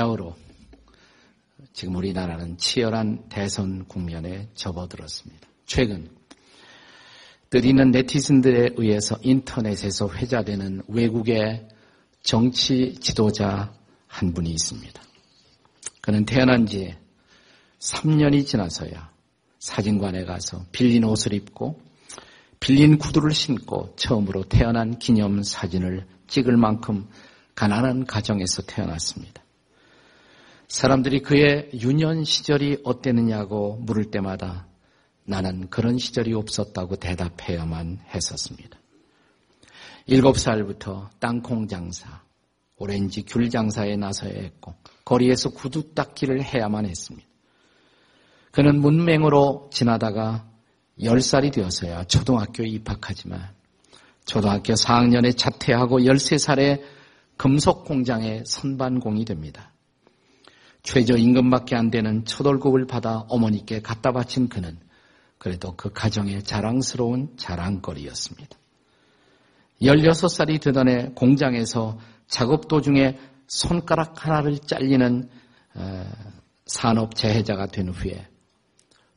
바야흐로 지금 우리나라는 치열한 대선 국면에 접어들었습니다. 최근 뜨리는 네티즌들에 의해서 인터넷에서 회자되는 외국의 정치 지도자 한 분이 있습니다. 그는 태어난 지 3년이 지나서야 사진관에 가서 빌린 옷을 입고 빌린 구두를 신고 처음으로 태어난 기념 사진을 찍을 만큼 가난한 가정에서 태어났습니다. 사람들이 그의 유년 시절이 어땠느냐고 물을 때마다 나는 그런 시절이 없었다고 대답해야만 했었습니다. 7살부터 땅콩 장사, 오렌지 귤 장사에 나서야 했고 거리에서 구두 닦기를 해야만 했습니다. 그는 문맹으로 지나다가 10살이 되어서야 초등학교에 입학하지만 초등학교 4학년에 자퇴하고 13살에 금속 공장의 선반공이 됩니다. 최저임금밖에 안 되는 초월급을 받아 어머니께 갖다 바친 그는 그래도 그 가정의 자랑스러운 자랑거리였습니다. 16살이 되던 해 공장에서 작업 도중에 손가락 하나를 잘리는 어, 산업 재해자가 된 후에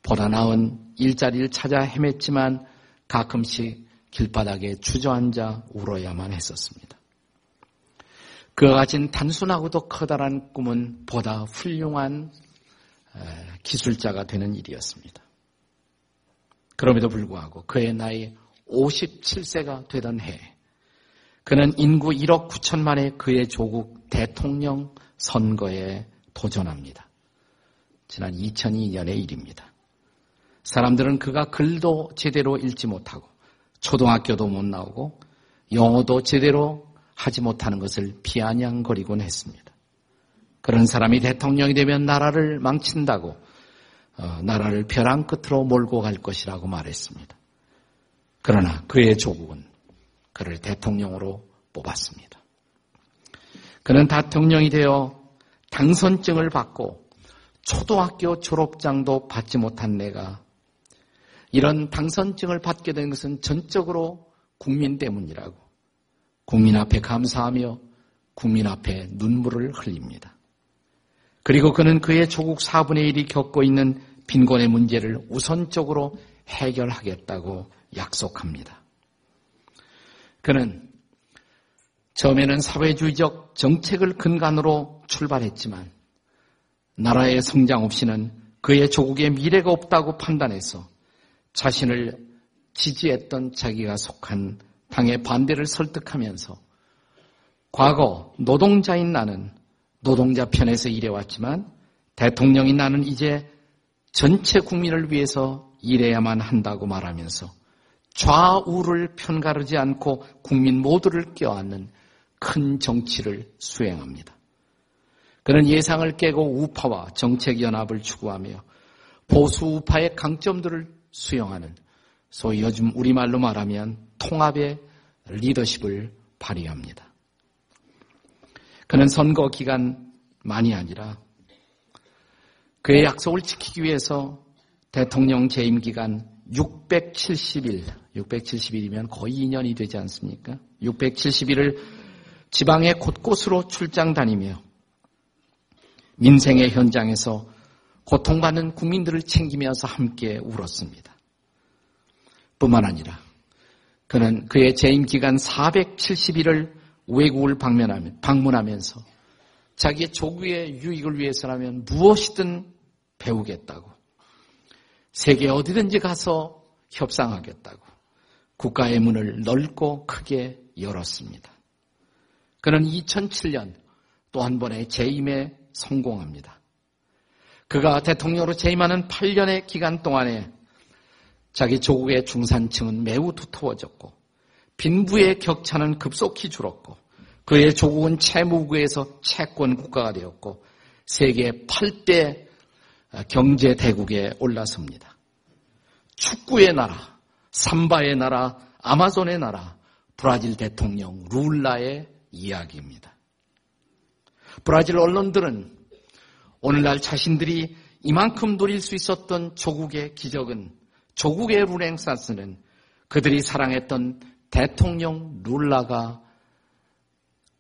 보다 나은 일자리를 찾아 헤맸지만 가끔씩 길바닥에 주저앉아 울어야만 했었습니다. 그가 가진 단순하고도 커다란 꿈은 보다 훌륭한 기술자가 되는 일이었습니다. 그럼에도 불구하고 그의 나이 57세가 되던 해 그는 인구 1억 9천만의 그의 조국 대통령 선거에 도전합니다. 지난 2002년의 일입니다. 사람들은 그가 글도 제대로 읽지 못하고 초등학교도 못 나오고 영어도 제대로 하지 못하는 것을 비아냥거리곤 했습니다. 그런 사람이 대통령이 되면 나라를 망친다고 어, 나라를 벼랑 끝으로 몰고 갈 것이라고 말했습니다. 그러나 그의 조국은 그를 대통령으로 뽑았습니다. 그는 대통령이 되어 당선증을 받고 초등학교 졸업장도 받지 못한 내가 이런 당선증을 받게 된 것은 전적으로 국민 때문이라고 국민 앞에 감사하며 국민 앞에 눈물을 흘립니다. 그리고 그는 그의 조국 4분의 1이 겪고 있는 빈곤의 문제를 우선적으로 해결하겠다고 약속합니다. 그는 처음에는 사회주의적 정책을 근간으로 출발했지만 나라의 성장 없이는 그의 조국의 미래가 없다고 판단해서 자신을 지지했던 자기가 속한 당의 반대를 설득하면서 과거 노동자인 나는 노동자 편에서 일해왔지만 대통령인 나는 이제 전체 국민을 위해서 일해야만 한다고 말하면서 좌우를 편가르지 않고 국민 모두를 껴안는 큰 정치를 수행합니다. 그는 예상을 깨고 우파와 정책 연합을 추구하며 보수 우파의 강점들을 수용하는 소위 요즘 우리말로 말하면 통합의 리더십을 발휘합니다. 그는 선거 기간만이 아니라 그의 약속을 지키기 위해서 대통령 재임 기간 670일, 670일이면 거의 2년이 되지 않습니까? 670일을 지방의 곳곳으로 출장 다니며 민생의 현장에서 고통받는 국민들을 챙기면서 함께 울었습니다. 뿐만 아니라 그는 그의 재임 기간 470일을 외국을 방문하면서 자기의 조국의 유익을 위해서라면 무엇이든 배우겠다고 세계 어디든지 가서 협상하겠다고 국가의 문을 넓고 크게 열었습니다. 그는 2007년 또 한 번의 재임에 성공합니다. 그가 대통령으로 재임하는 8년의 기간 동안에 자기 조국의 중산층은 매우 두터워졌고 빈부의 격차는 급속히 줄었고 그의 조국은 채무국에서 채권 국가가 되었고 세계 8대 경제 대국에 올라섭니다. 축구의 나라, 삼바의 나라, 아마존의 나라, 브라질 대통령 룰라의 이야기입니다. 브라질 언론들은 오늘날 자신들이 이만큼 누릴 수 있었던 조국의 기적은 조국의 루랭사스는 그들이 사랑했던 대통령 룰라가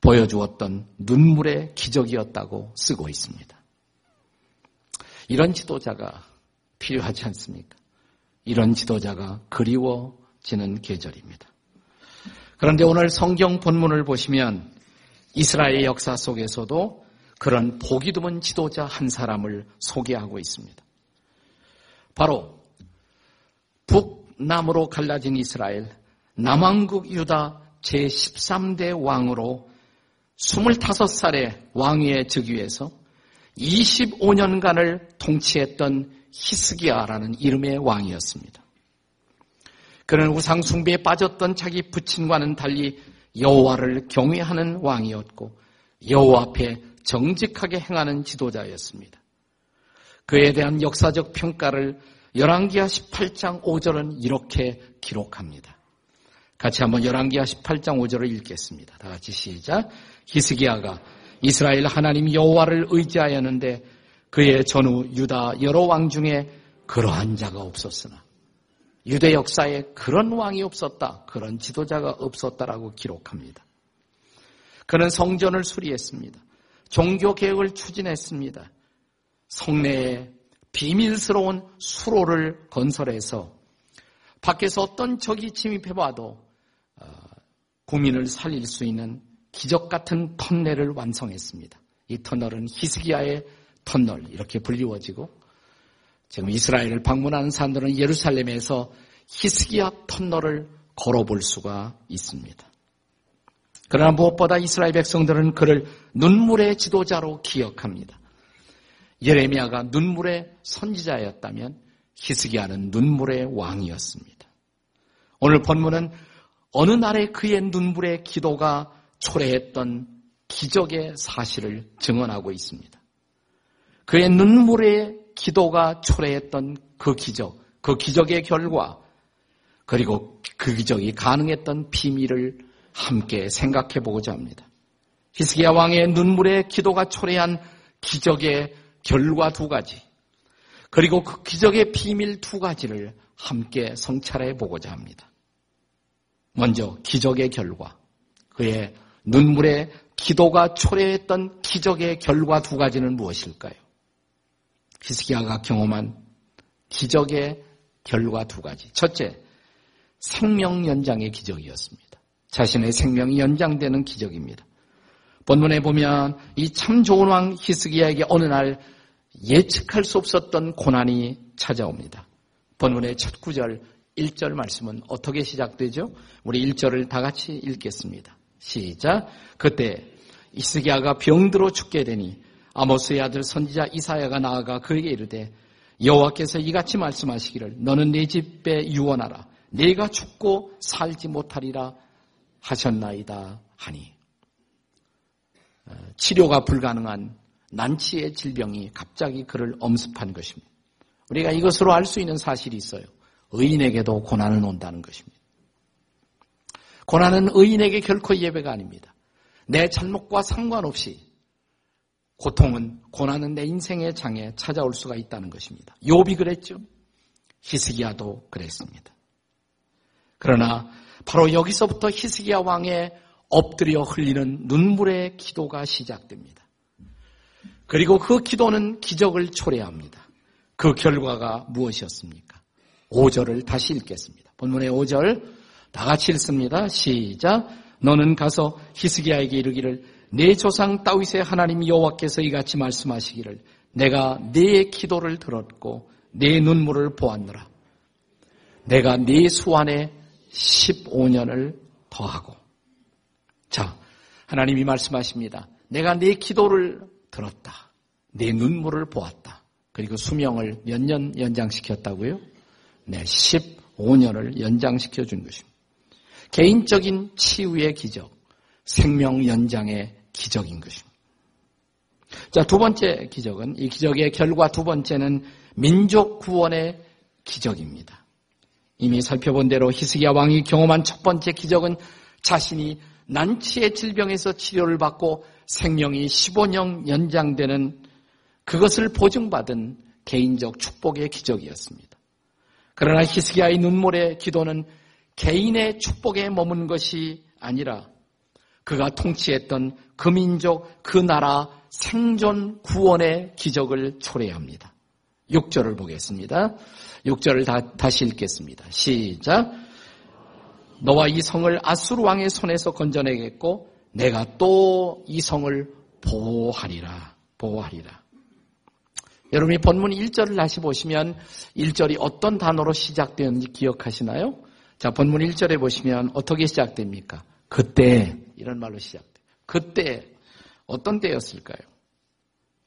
보여주었던 눈물의 기적이었다고 쓰고 있습니다. 이런 지도자가 필요하지 않습니까? 이런 지도자가 그리워지는 계절입니다. 그런데 오늘 성경 본문을 보시면 이스라엘 역사 속에서도 그런 보기 드문 지도자 한 사람을 소개하고 있습니다. 바로 북남으로 갈라진 이스라엘, 남왕국 유다 제13대 왕으로 25살의 왕위에 즉위해서 25년간을 통치했던 히스기야라는 이름의 왕이었습니다. 그는 우상 숭배에 빠졌던 자기 부친과는 달리 여호와를 경외하는 왕이었고 여호와 앞에 정직하게 행하는 지도자였습니다. 그에 대한 역사적 평가를 열왕기하 18장 5절은 이렇게 기록합니다. 같이 한번 열왕기하 18장 5절을 읽겠습니다. 다 같이 시작. 히스기야가 이스라엘 하나님 여호와를 의지하였는데 그의 전후 유다 여러 왕 중에 그러한 자가 없었으나 유대 역사에 그런 왕이 없었다. 그런 지도자가 없었다라고 기록합니다. 그는 성전을 수리했습니다. 종교 개혁을 추진했습니다. 성내에 비밀스러운 수로를 건설해서 밖에서 어떤 적이 침입해봐도 어, 국민을 살릴 수 있는 기적 같은 터널을 완성했습니다. 이 터널은 히스기야의 터널 이렇게 불리워지고 지금 이스라엘을 방문하는 사람들은 예루살렘에서 히스기야 터널을 걸어볼 수가 있습니다. 그러나 무엇보다 이스라엘 백성들은 그를 눈물의 지도자로 기억합니다. 예레미야가 눈물의 선지자였다면 히스기야는 눈물의 왕이었습니다. 오늘 본문은 어느 날에 그의 눈물의 기도가 초래했던 기적의 사실을 증언하고 있습니다. 그의 눈물의 기도가 초래했던 그 기적, 그 기적의 결과, 그리고 그 기적이 가능했던 비밀을 함께 생각해 보고자 합니다. 히스기야 왕의 눈물의 기도가 초래한 기적의 결과 두 가지, 그리고 그 기적의 비밀 두 가지를 함께 성찰해 보고자 합니다. 먼저 기적의 결과, 그의 눈물의 기도가 초래했던 기적의 결과 두 가지는 무엇일까요? 히스기야가 경험한 기적의 결과 두 가지. 첫째, 생명 연장의 기적이었습니다. 자신의 생명이 연장되는 기적입니다. 본문에 보면 이 참 좋은 왕 히스기야에게 어느 날 예측할 수 없었던 고난이 찾아옵니다. 본문의 첫 구절 1절 말씀은 어떻게 시작되죠? 우리 1절을 다 같이 읽겠습니다. 시작. 그때 이스기야가 병들어 죽게 되니 아모스의 아들 선지자 이사야가 나아가 그에게 이르되 여호와께서 이같이 말씀하시기를 너는 내 집에 유언하라 내가 죽고 살지 못하리라 하셨나이다 하니 어, 치료가 불가능한 난치의 질병이 갑자기 그를 엄습한 것입니다. 우리가 이것으로 알 수 있는 사실이 있어요. 의인에게도 고난은 온다는 것입니다. 고난은 의인에게 결코 예배가 아닙니다. 내 잘못과 상관없이 고통은 고난은 내 인생의 장에 찾아올 수가 있다는 것입니다. 욥이 그랬죠. 히스기야도 그랬습니다. 그러나 바로 여기서부터 히스기야 왕의 엎드려 흘리는 눈물의 기도가 시작됩니다. 그리고 그 기도는 기적을 초래합니다. 그 결과가 무엇이었습니까? 5절을 다시 읽겠습니다. 본문의 5절 다 같이 읽습니다. 시작. 너는 가서 히스기야에게 이르기를 내 조상 다윗의 하나님 여호와께서 이같이 말씀하시기를 내가 네 기도를 들었고 네 눈물을 보았노라. 내가 네 수완에 15년을 더하고 자 하나님이 말씀하십니다. 내가 네 기도를 들었다. 네 눈물을 보았다. 그리고 수명을 몇 년 연장시켰다고요? 네, 15년을 연장시켜 준 것입니다. 개인적인 치유의 기적, 생명 연장의 기적인 것입니다. 자, 두 번째 기적은 이 기적의 결과 두 번째는 민족 구원의 기적입니다. 이미 살펴본 대로 히스기야 왕이 경험한 첫 번째 기적은 자신이 난치의 질병에서 치료를 받고 생명이 15년 연장되는 그것을 보증받은 개인적 축복의 기적이었습니다. 그러나 히스기야의 눈물의 기도는 개인의 축복에 머문 것이 아니라 그가 통치했던 그 민족, 그 나라 생존 구원의 기적을 초래합니다. 6절을 보겠습니다. 6절을 다, 다시 읽겠습니다. 시작. 너와 이 성을 아수르 왕의 손에서 건져내겠고 내가 또 이 성을 보호하리라. 보호하리라. 여러분이 본문 1절을 다시 보시면 1절이 어떤 단어로 시작되었는지 기억하시나요? 자, 본문 1절에 보시면 어떻게 시작됩니까? 그때 이런 말로 시작돼. 그때 어떤 때였을까요?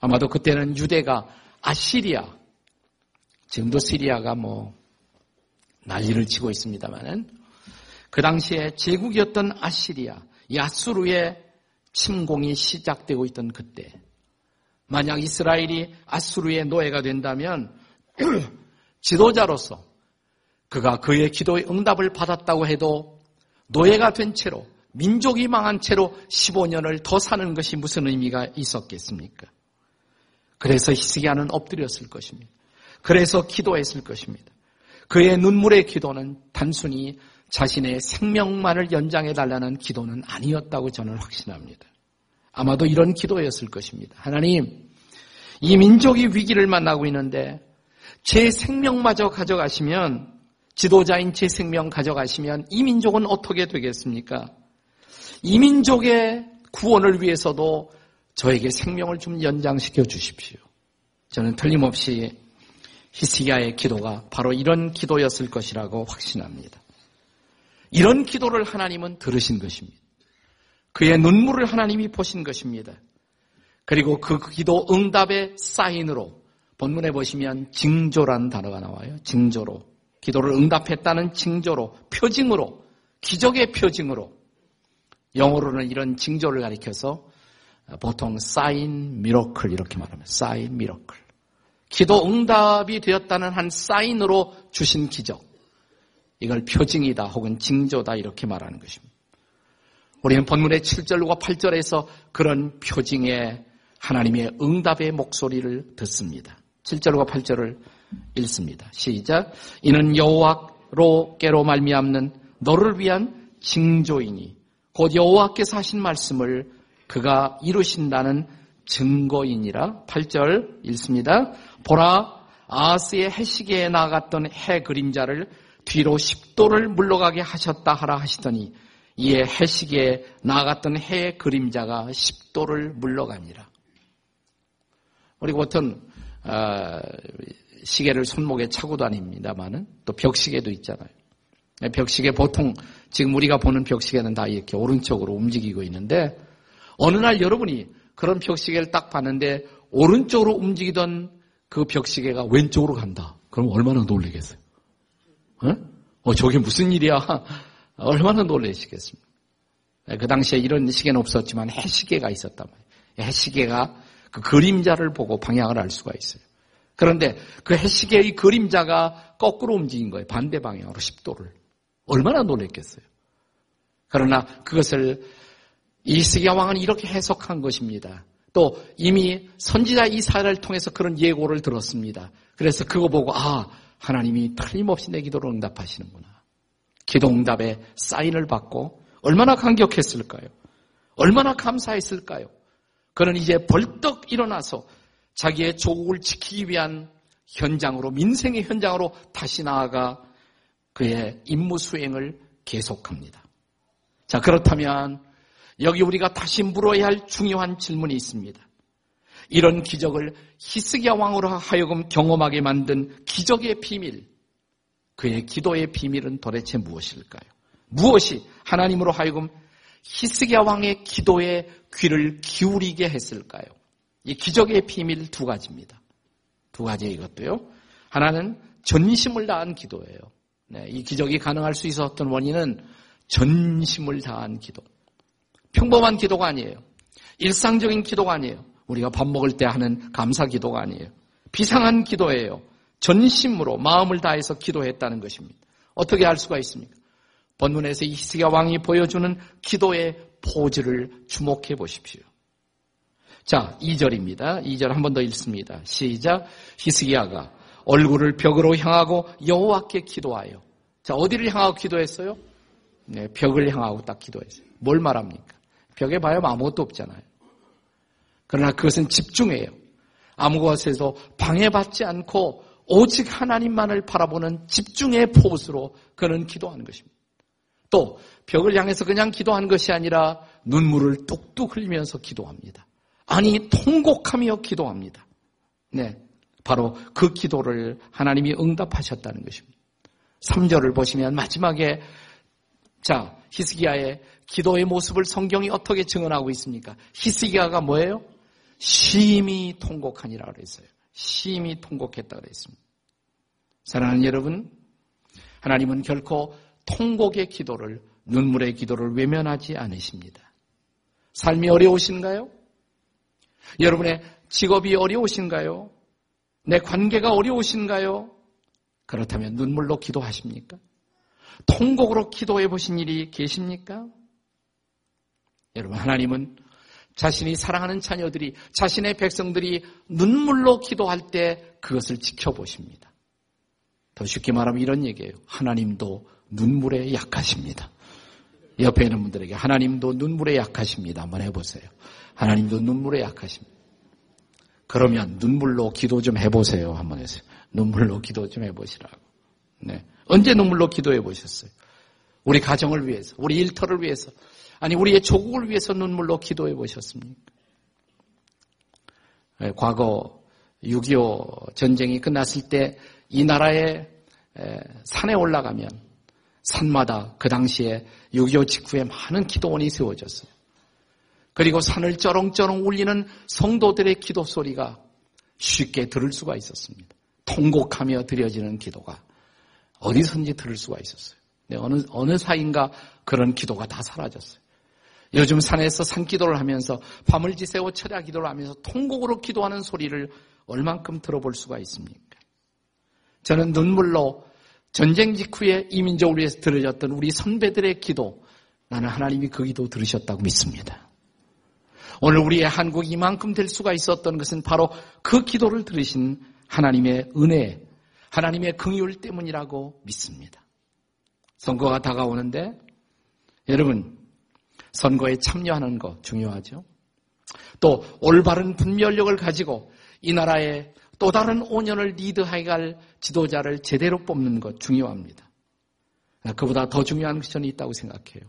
아마도 그때는 유대가 아시리아 지금도 시리아가 뭐 난리를 치고 있습니다만은 그 당시에 제국이었던 아시리아 야수르의 침공이 시작되고 있던 그때 만약 이스라엘이 아수르의 노예가 된다면 지도자로서 그가 그의 기도의 응답을 받았다고 해도 노예가 된 채로 민족이 망한 채로 15년을 더 사는 것이 무슨 의미가 있었겠습니까? 그래서 히스기야는 엎드렸을 것입니다. 그래서 기도했을 것입니다. 그의 눈물의 기도는 단순히 자신의 생명만을 연장해 달라는 기도는 아니었다고 저는 확신합니다. 아마도 이런 기도였을 것입니다. 하나님, 이 민족이 위기를 만나고 있는데 제 생명마저 가져가시면 지도자인 제 생명 가져가시면 이 민족은 어떻게 되겠습니까? 이 민족의 구원을 위해서도 저에게 생명을 좀 연장시켜 주십시오. 저는 틀림없이 히스기야의 기도가 바로 이런 기도였을 것이라고 확신합니다. 이런 기도를 하나님은 들으신 것입니다. 그의 눈물을 하나님이 보신 것입니다. 그리고 그 기도 응답의 사인으로 본문에 보시면 징조라는 단어가 나와요. 징조로. 기도를 응답했다는 징조로, 표징으로, 기적의 표징으로. 영어로는 이런 징조를 가리켜서 보통 사인 미러클 이렇게 말합니다. 사인 미러클. 기도 응답이 되었다는 한 사인으로 주신 기적. 이걸 표징이다 혹은 징조다 이렇게 말하는 것입니다. 우리는 본문의 7절과 8절에서 그런 표징의 하나님의 응답의 목소리를 듣습니다. 7절과 8절을 읽습니다. 시작. 이는 여호와로께로 말미암는 너를 위한 징조이니 곧 여호와께서 하신 말씀을 그가 이루신다는 증거이니라. 8절 읽습니다. 보라 아스의 해시계에 나갔던 해 그림자를 뒤로 10도를 물러가게 하셨다 하라 하시더니 이에 해시계에 나갔던 해의 그림자가 10도를 물러갑니다. 우리가 보통 어, 시계를 손목에 차고 다닙니다만은 또 벽시계도 있잖아요. 벽시계 보통 지금 우리가 보는 벽시계는 다 이렇게 오른쪽으로 움직이고 있는데 어느 날 여러분이 그런 벽시계를 딱 봤는데 오른쪽으로 움직이던 그 벽시계가 왼쪽으로 간다. 그럼 얼마나 놀라겠어요? 어? 어, 저게 무슨 일이야? 얼마나 놀라시겠습니까? 그 당시에 이런 시계는 없었지만 해시계가 있었단 말이에요. 해시계가 그 그림자를 보고 방향을 알 수가 있어요. 그런데 그 해시계의 그림자가 거꾸로 움직인 거예요. 반대 방향으로 10도를. 얼마나 놀랬겠어요. 그러나 그것을 이스기야 왕은 이렇게 해석한 것입니다. 또 이미 선지자 이사야를 통해서 그런 예고를 들었습니다. 그래서 그거 보고 아 하나님이 틀림없이 내 기도를 응답하시는구나. 기도 응답의 사인을 받고 얼마나 감격했을까요? 얼마나 감사했을까요? 그는 이제 벌떡 일어나서 자기의 조국을 지키기 위한 현장으로 민생의 현장으로 다시 나아가 그의 임무 수행을 계속합니다. 자 그렇다면 여기 우리가 다시 물어야 할 중요한 질문이 있습니다. 이런 기적을 히스기야 왕으로 하여금 경험하게 만든 기적의 비밀, 그의 기도의 비밀은 도대체 무엇일까요? 무엇이 하나님으로 하여금 히스기야 왕의 기도에 귀를 기울이게 했을까요? 이 기적의 비밀 두 가지입니다. 두 가지 이것도요. 하나는 전심을 다한 기도예요. 네, 이 기적이 가능할 수 있었던 원인은 전심을 다한 기도. 평범한 기도가 아니에요. 일상적인 기도가 아니에요. 우리가 밥 먹을 때 하는 감사 기도가 아니에요. 비상한 기도예요. 전심으로 마음을 다해서 기도했다는 것입니다. 어떻게 할 수가 있습니까? 본문에서 이스기야 왕이 보여주는 기도의 포즈를 주목해 보십시오. 자, 2절입니다. 2절 한 번 더 읽습니다. 시작. 히스기야가 얼굴을 벽으로 향하고 여호와께 기도하여. 자, 어디를 향하고 기도했어요? 네, 벽을 향하고 딱 기도했어요. 뭘 말합니까? 벽에 봐야 아무것도 없잖아요. 그러나 그것은 집중해요. 아무것에도 방해받지 않고 오직 하나님만을 바라보는 집중의 포스로 그는 기도하는 것입니다. 또 벽을 향해서 그냥 기도하는 것이 아니라 눈물을 뚝뚝 흘리면서 기도합니다. 아니 통곡하며 기도합니다. 네. 바로 그 기도를 하나님이 응답하셨다는 것입니다. 3절을 보시면 마지막에 자, 히스기야의 기도의 모습을 성경이 어떻게 증언하고 있습니까? 히스기야가 뭐예요? 심히 통곡하니라 그랬어요. 심히 통곡했다 그랬습니다. 사랑하는 여러분, 하나님은 결코 통곡의 기도를 눈물의 기도를 외면하지 않으십니다. 삶이 어려우신가요? 여러분의 직업이 어려우신가요? 내 관계가 어려우신가요? 그렇다면 눈물로 기도하십니까? 통곡으로 기도해 보신 일이 계십니까? 여러분, 하나님은 자신이 사랑하는 자녀들이, 자신의 백성들이 눈물로 기도할 때 그것을 지켜보십니다. 더 쉽게 말하면 이런 얘기예요. 하나님도 눈물에 약하십니다. 옆에 있는 분들에게 하나님도 눈물에 약하십니다. 한번 해보세요. 하나님도 눈물에 약하십니다. 그러면 눈물로 기도 좀 해보세요. 한번 해세요. 눈물로 기도 좀 해보시라고. 네. 언제 눈물로 기도해 보셨어요? 우리 가정을 위해서, 우리 일터를 위해서, 아니 우리의 조국을 위해서 눈물로 기도해 보셨습니까? 네, 과거 6.25 전쟁이 끝났을 때 이 나라의 산에 올라가면 산마다 그 당시에 6.25 직후에 많은 기도원이 세워졌어요. 그리고 산을 쩌렁쩌렁 울리는 성도들의 기도 소리가 쉽게 들을 수가 있었습니다. 통곡하며 드려지는 기도가 어디선지 들을 수가 있었어요. 네, 어느, 어느 사이인가 그런 기도가 다 사라졌어요. 요즘 산에서 산 기도를 하면서 밤을 지새워 철야 기도를 하면서 통곡으로 기도하는 소리를 얼만큼 들어볼 수가 있습니까? 저는 눈물로 전쟁 직후에 이민족을 위해서 들어졌던 우리 선배들의 기도, 나는 하나님이 그 기도 들으셨다고 믿습니다. 오늘 우리의 한국이 이만큼 될 수가 있었던 것은 바로 그 기도를 들으신 하나님의 은혜, 하나님의 긍휼 때문이라고 믿습니다. 선거가 다가오는데 여러분 선거에 참여하는 것 중요하죠. 또 올바른 분별력을 가지고 이 나라의 또 다른 5년을 리드하게 갈 지도자를 제대로 뽑는 것 중요합니다. 그보다 더 중요한 저는 있다고 생각해요.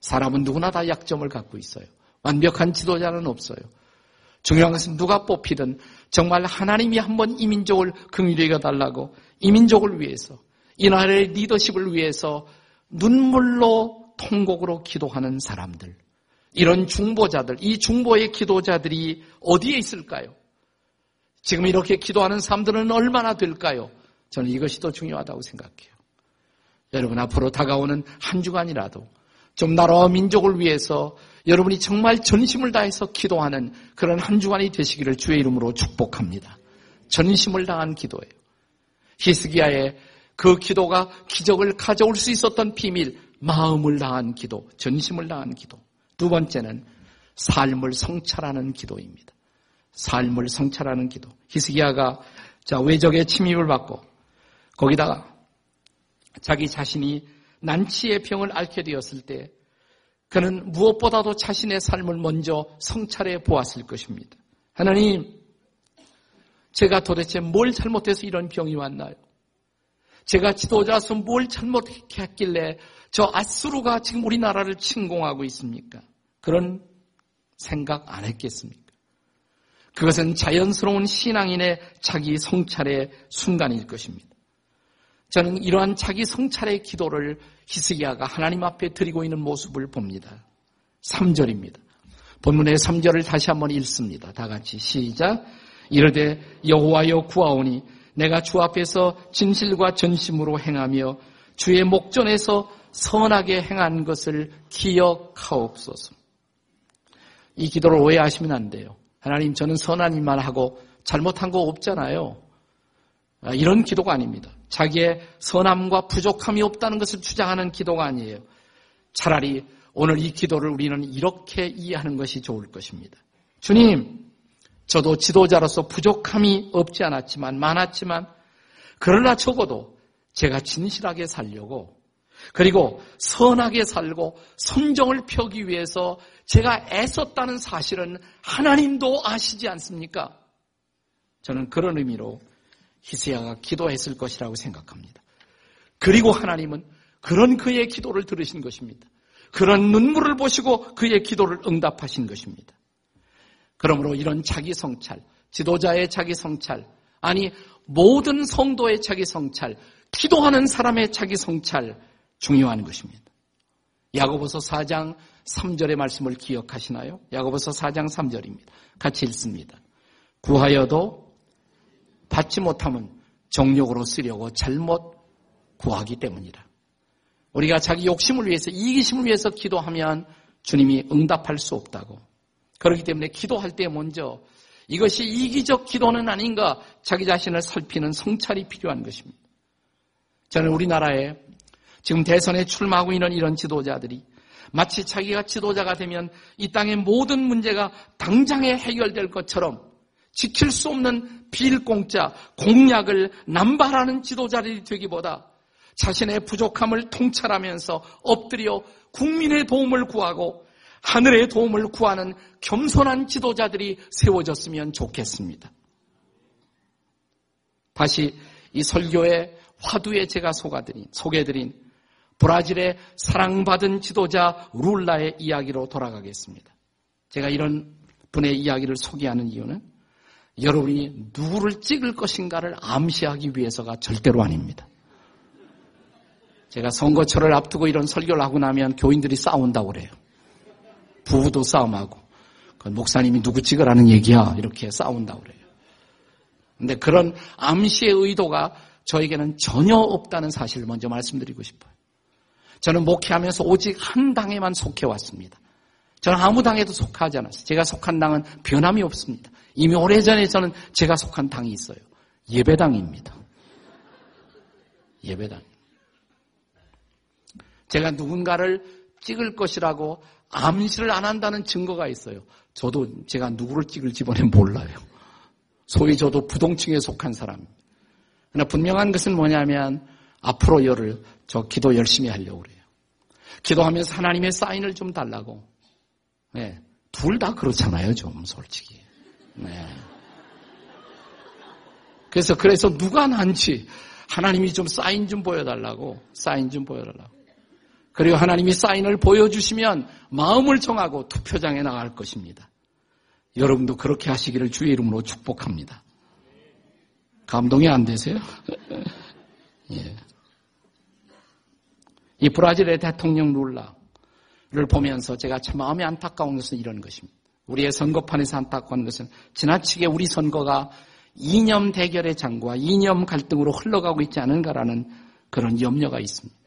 사람은 누구나 다 약점을 갖고 있어요. 완벽한 지도자는 없어요. 중요한 것은 누가 뽑히든 정말 하나님이 한번 이 민족을 긍휼히 여 달라고 이 민족을 위해서 이 나라의 리더십을 위해서 눈물로 통곡으로 기도하는 사람들 이런 중보자들 이 중보의 기도자들이 어디에 있을까요? 지금 이렇게 기도하는 사람들은 얼마나 될까요? 저는 이것이 더 중요하다고 생각해요. 여러분 앞으로 다가오는 한 주간이라도 좀 나라와 민족을 위해서 여러분이 정말 전심을 다해서 기도하는 그런 한 주간이 되시기를 주의 이름으로 축복합니다. 전심을 다한 기도예요. 히스기야의 그 기도가 기적을 가져올 수 있었던 비밀, 마음을 다한 기도, 전심을 다한 기도. 두 번째는 삶을 성찰하는 기도입니다. 삶을 성찰하는 기도. 히스기야가 자 외적의 침입을 받고 거기다가 자기 자신이 난치의 병을 앓게 되었을 때 그는 무엇보다도 자신의 삶을 먼저 성찰해 보았을 것입니다. 하나님, 제가 도대체 뭘 잘못해서 이런 병이 왔나요? 제가 지도자로서 뭘 잘못했길래 저 아수르가 지금 우리나라를 침공하고 있습니까? 그런 생각 안 했겠습니까? 그것은 자연스러운 신앙인의 자기 성찰의 순간일 것입니다. 저는 이러한 자기 성찰의 기도를 히스기야가 하나님 앞에 드리고 있는 모습을 봅니다. 3절입니다. 본문의 3절을 다시 한번 읽습니다. 다 같이 시작. 이르되 여호와여 구하오니 내가 주 앞에서 진실과 전심으로 행하며 주의 목전에서 선하게 행한 것을 기억하옵소서. 이 기도를 오해하시면 안 돼요. 하나님 저는 선한 일만 하고 잘못한 거 없잖아요. 아, 이런 기도가 아닙니다. 자기의 선함과 부족함이 없다는 것을 주장하는 기도가 아니에요. 차라리 오늘 이 기도를 우리는 이렇게 이해하는 것이 좋을 것입니다. 주님, 저도 지도자로서 부족함이 없지 않았지만, 많았지만, 그러나 적어도 제가 진실하게 살려고 그리고 선하게 살고 선정을 펴기 위해서 제가 애썼다는 사실은 하나님도 아시지 않습니까? 저는 그런 의미로 히스야가 기도했을 것이라고 생각합니다. 그리고 하나님은 그런 그의 기도를 들으신 것입니다. 그런 눈물을 보시고 그의 기도를 응답하신 것입니다. 그러므로 이런 자기 성찰, 지도자의 자기 성찰, 아니 모든 성도의 자기 성찰, 기도하는 사람의 자기 성찰 중요한 것입니다. 야고보서 4장 3절의 말씀을 기억하시나요? 야고보서 4장 3절입니다. 같이 읽습니다. 구하여도 받지 못하면 정욕으로 쓰려고 잘못 구하기 때문이라. 우리가 자기 욕심을 위해서 이기심을 위해서 기도하면 주님이 응답할 수 없다고. 그렇기 때문에 기도할 때 먼저 이것이 이기적 기도는 아닌가 자기 자신을 살피는 성찰이 필요한 것입니다. 저는 우리나라에 지금 대선에 출마하고 있는 이런 지도자들이 마치 자기가 지도자가 되면 이 땅의 모든 문제가 당장에 해결될 것처럼 지킬 수 없는 빌공짜 공약을 남발하는 지도자들이 되기보다 자신의 부족함을 통찰하면서 엎드려 국민의 도움을 구하고 하늘의 도움을 구하는 겸손한 지도자들이 세워졌으면 좋겠습니다. 다시 이 설교의 화두에 제가 소개드린, 소개해드린 브라질의 사랑받은 지도자 룰라의 이야기로 돌아가겠습니다. 제가 이런 분의 이야기를 소개하는 이유는 여러분이 누구를 찍을 것인가를 암시하기 위해서가 절대로 아닙니다. 제가 선거철을 앞두고 이런 설교를 하고 나면 교인들이 싸운다고 그래요. 부부도 싸움하고 그 목사님이 누구 찍으라는 얘기야 이렇게 싸운다고 그래요. 근데 그런 암시의 의도가 저에게는 전혀 없다는 사실을 먼저 말씀드리고 싶어요. 저는 목회하면서 오직 한 당에만 속해 왔습니다. 저는 아무 당에도 속하지 않았어요. 제가 속한 당은 변함이 없습니다. 이미 오래전에 저는 제가 속한 당이 있어요. 예배당입니다. 예배당. 제가 누군가를 찍을 것이라고 암시를 안 한다는 증거가 있어요. 저도 제가 누구를 찍을지 번에 몰라요. 소위 저도 부동층에 속한 사람입니다. 그러나 분명한 것은 뭐냐면 앞으로 열을 저 기도 열심히 하려고 그래요. 기도하면서 하나님의 사인을 좀 달라고. 네. 둘 다 그렇잖아요, 좀 솔직히. 네. 그래서 그래서 누가 난지 하나님이 좀 사인 좀 보여달라고 사인 좀 보여달라고. 그리고 하나님이 사인을 보여주시면 마음을 정하고 투표장에 나갈 것입니다. 여러분도 그렇게 하시기를 주의 이름으로 축복합니다. 감동이 안 되세요? 예. 이 브라질의 대통령 룰라를 보면서 제가 참 마음이 안타까운 것은 이런 것입니다. 우리의 선거판에서 안타까운 것은 지나치게 우리 선거가 이념 대결의 장과 이념 갈등으로 흘러가고 있지 않은가라는 그런 염려가 있습니다.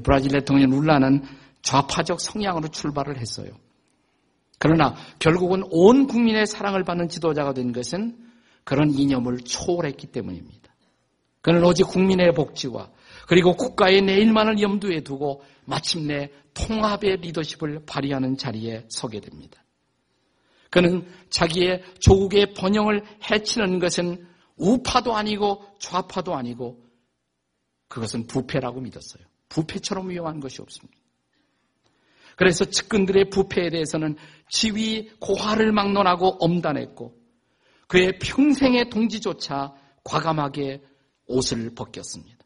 브라질 대통령 룰라는 좌파적 성향으로 출발을 했어요. 그러나 결국은 온 국민의 사랑을 받는 지도자가 된 것은 그런 이념을 초월했기 때문입니다. 그는 오직 국민의 복지와 그리고 국가의 내일만을 염두에 두고 마침내 통합의 리더십을 발휘하는 자리에 서게 됩니다. 그는 자기의 조국의 번영을 해치는 것은 우파도 아니고 좌파도 아니고 그것은 부패라고 믿었어요. 부패처럼 위험한 것이 없습니다. 그래서 측근들의 부패에 대해서는 지위 고하를 막론하고 엄단했고 그의 평생의 동지조차 과감하게 옷을 벗겼습니다.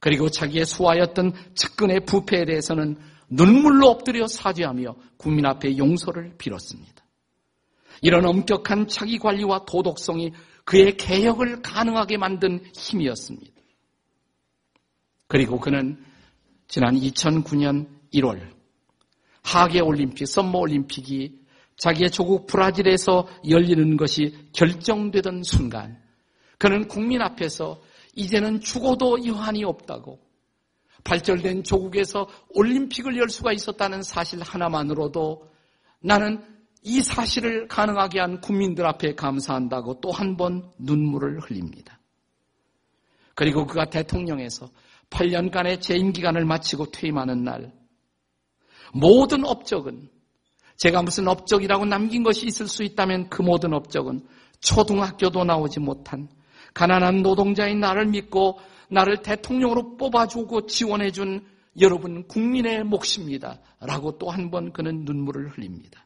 그리고 자기의 수하였던 측근의 부패에 대해서는 눈물로 엎드려 사죄하며 국민 앞에 용서를 빌었습니다. 이런 엄격한 자기 관리와 도덕성이 그의 개혁을 가능하게 만든 힘이었습니다. 그리고 그는 지난 2009년 1월 하계 올림픽, 썸머 올림픽이 자기의 조국 브라질에서 열리는 것이 결정되던 순간 그는 국민 앞에서 이제는 죽어도 여한이 없다고 발절된 조국에서 올림픽을 열 수가 있었다는 사실 하나만으로도 나는 이 사실을 가능하게 한 국민들 앞에 감사한다고 또 한 번 눈물을 흘립니다. 그리고 그가 대통령에서 8년간의 재임 기간을 마치고 퇴임하는 날 모든 업적은 제가 무슨 업적이라고 남긴 것이 있을 수 있다면 그 모든 업적은 초등학교도 나오지 못한 가난한 노동자인 나를 믿고 나를 대통령으로 뽑아주고 지원해준 여러분 국민의 몫입니다. 라고 또 한 번 그는 눈물을 흘립니다.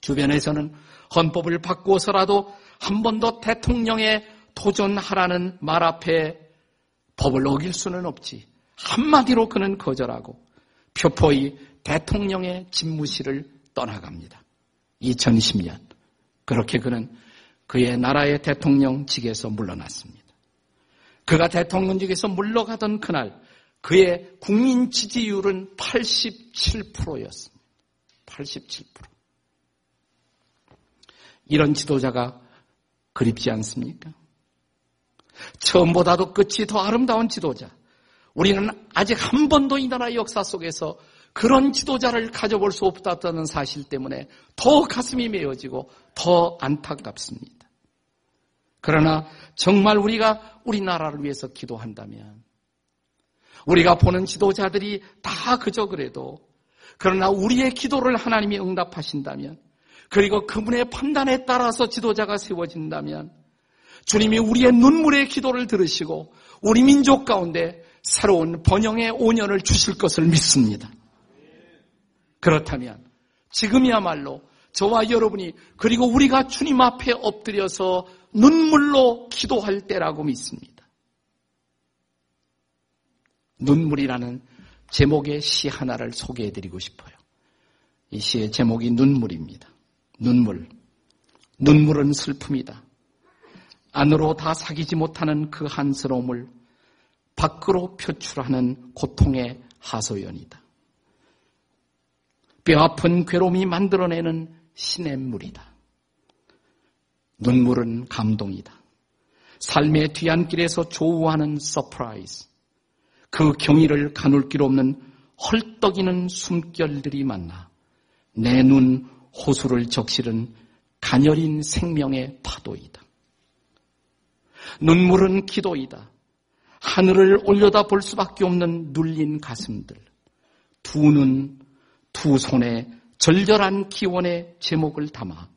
주변에서는 헌법을 바꾸어서라도 한 번 더 대통령에 도전하라는 말 앞에 법을 어길 수는 없지. 한마디로 그는 거절하고 표포의 대통령의 집무실을 떠나갑니다. 2010년. 그렇게 그는 그의 나라의 대통령직에서 물러났습니다. 그가 대통령직에서 물러가던 그날 그의 국민 지지율은 87%였습니다. 87%. 이런 지도자가 그립지 않습니까? 처음보다도 끝이 더 아름다운 지도자. 우리는 아직 한 번도 이 나라의 역사 속에서 그런 지도자를 가져볼 수 없다는 사실 때문에 더 가슴이 메어지고 더 안타깝습니다. 그러나 정말 우리가 우리나라를 위해서 기도한다면 우리가 보는 지도자들이 다 그저 그래도 그러나 우리의 기도를 하나님이 응답하신다면 그리고 그분의 판단에 따라서 지도자가 세워진다면 주님이 우리의 눈물의 기도를 들으시고 우리 민족 가운데 새로운 번영의 오년을 주실 것을 믿습니다. 그렇다면 지금이야말로 저와 여러분이 그리고 우리가 주님 앞에 엎드려서 눈물로 기도할 때라고 믿습니다. 눈물이라는 제목의 시 하나를 소개해 드리고 싶어요. 이 시의 제목이 눈물입니다. 눈물. 눈물은 슬픔이다. 안으로 다 사귀지 못하는 그 한스러움을 밖으로 표출하는 고통의 하소연이다. 뼈아픈 괴로움이 만들어내는 시냇물이다. 눈물은 감동이다. 삶의 뒤안길에서 조우하는 surprise. 그 경이를 가눌 길 없는 헐떡이는 숨결들이 만나 내 눈 호수를 적실은 가녀린 생명의 파도이다. 눈물은 기도이다. 하늘을 올려다 볼 수밖에 없는 눌린 가슴들. 두 눈, 두 손에 절절한 기원의 제목을 담아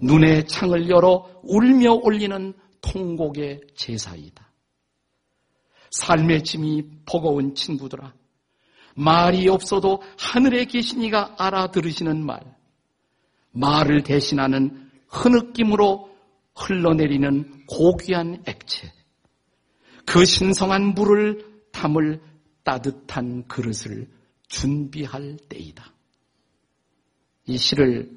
눈의 창을 열어 울며 올리는 통곡의 제사이다. 삶의 짐이 버거운 친구들아. 말이 없어도 하늘에 계신 이가 알아들으시는 말. 말을 대신하는 흐느낌으로 흘러내리는 고귀한 액체. 그 신성한 물을 담을 따뜻한 그릇을 준비할 때이다. 이 시를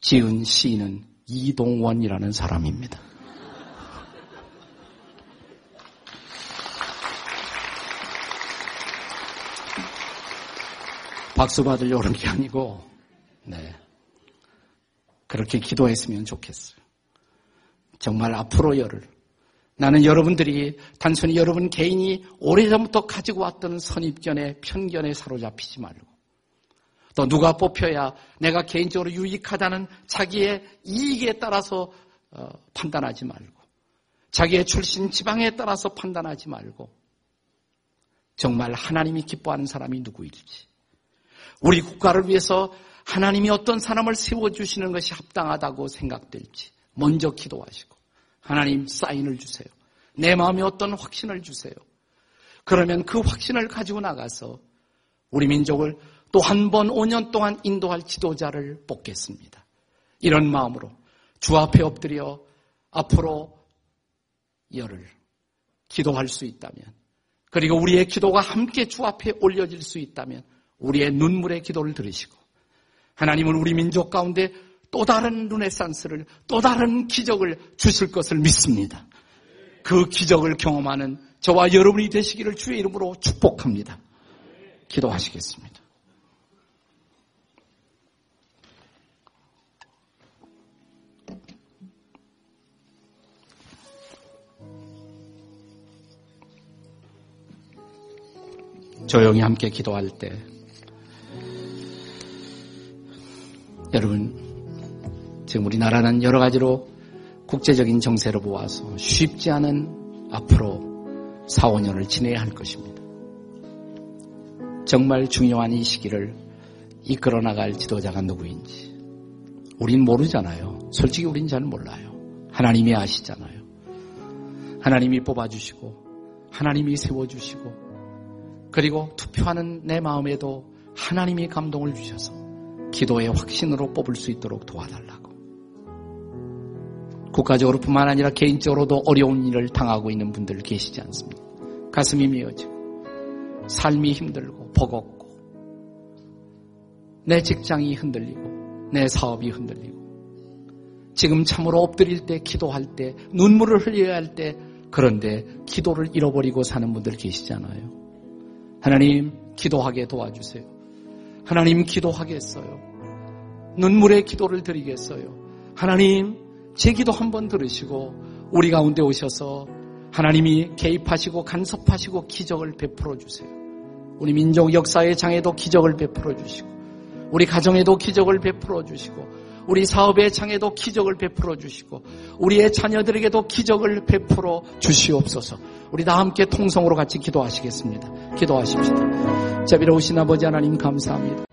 지은 시인은 이동원이라는 사람입니다. 박수 받으려고 그런 게 아니고, 네. 그렇게 기도했으면 좋겠어요. 정말 앞으로 열을. 나는 여러분들이 단순히 여러분 개인이 오래전부터 가지고 왔던 선입견에 편견에 사로잡히지 말고 또 누가 뽑혀야 내가 개인적으로 유익하다는 자기의 이익에 따라서 어, 판단하지 말고 자기의 출신 지방에 따라서 판단하지 말고 정말 하나님이 기뻐하는 사람이 누구일지 우리 국가를 위해서 하나님이 어떤 사람을 세워주시는 것이 합당하다고 생각될지 먼저 기도하시고 하나님 사인을 주세요. 내 마음에 어떤 확신을 주세요. 그러면 그 확신을 가지고 나가서 우리 민족을 또 한 번 5년 동안 인도할 지도자를 뽑겠습니다. 이런 마음으로 주 앞에 엎드려 앞으로 열을 기도할 수 있다면 그리고 우리의 기도가 함께 주 앞에 올려질 수 있다면 우리의 눈물의 기도를 들으시고 하나님은 우리 민족 가운데 또 다른 루네산스를 또 다른 기적을 주실 것을 믿습니다. 그 기적을 경험하는 저와 여러분이 되시기를 주의 이름으로 축복합니다. 기도하시겠습니다. 조용히 함께 기도할 때 여러분 지금 우리나라는 여러 가지로 국제적인 정세로 보아서 쉽지 않은 앞으로 4, 5년을 지내야 할 것입니다. 정말 중요한 이 시기를 이끌어 나갈 지도자가 누구인지 우린 모르잖아요. 솔직히 우린 잘 몰라요. 하나님이 아시잖아요. 하나님이 뽑아주시고 하나님이 세워주시고 그리고 투표하는 내 마음에도 하나님이 감동을 주셔서 기도의 확신으로 뽑을 수 있도록 도와달라고. 국가적으로 뿐만 아니라 개인적으로도 어려운 일을 당하고 있는 분들 계시지 않습니까? 가슴이 미어지고 삶이 힘들고 버겁고 내 직장이 흔들리고 내 사업이 흔들리고 지금 참으로 엎드릴 때 기도할 때 눈물을 흘려야 할 때 그런데 기도를 잃어버리고 사는 분들 계시잖아요. 하나님 기도하게 도와주세요. 하나님 기도하겠어요. 눈물의 기도를 드리겠어요. 하나님 제 기도 한번 들으시고 우리 가운데 오셔서 하나님이 개입하시고 간섭하시고 기적을 베풀어 주세요. 우리 민족 역사의 장에도 기적을 베풀어 주시고 우리 가정에도 기적을 베풀어 주시고 우리 사업의 장에도 기적을 베풀어 주시고 우리의 자녀들에게도 기적을 베풀어 주시옵소서. 우리 다 함께 통성으로 같이 기도하시겠습니다. 기도하십시다. 자비로우신 아버지 하나님 감사합니다.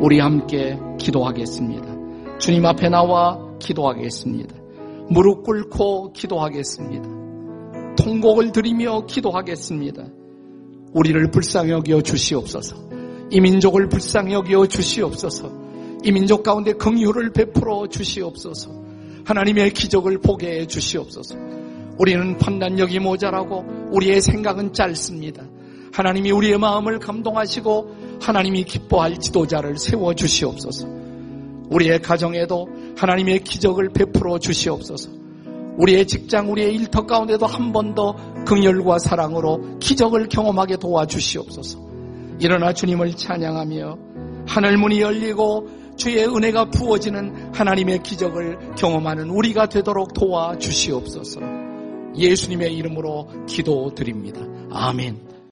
우리 함께 기도하겠습니다. 주님 앞에 나와 기도하겠습니다. 무릎 꿇고 기도하겠습니다. 통곡을 드리며 기도하겠습니다. 우리를 불쌍히 여겨 주시옵소서. 이 민족을 불쌍히 여겨 주시옵소서. 이 민족 가운데 긍휼을 베풀어 주시옵소서. 하나님의 기적을 보게 해 주시옵소서. 우리는 판단력이 모자라고 우리의 생각은 짧습니다. 하나님이 우리의 마음을 감동하시고 하나님이 기뻐할 지도자를 세워 주시옵소서. 우리의 가정에도 하나님의 기적을 베풀어 주시옵소서. 우리의 직장, 우리의 일터 가운데도 한 번 더 긍휼과 사랑으로 기적을 경험하게 도와주시옵소서. 일어나 주님을 찬양하며 하늘 문이 열리고 주의 은혜가 부어지는 하나님의 기적을 경험하는 우리가 되도록 도와주시옵소서. 예수님의 이름으로 기도드립니다. 아멘.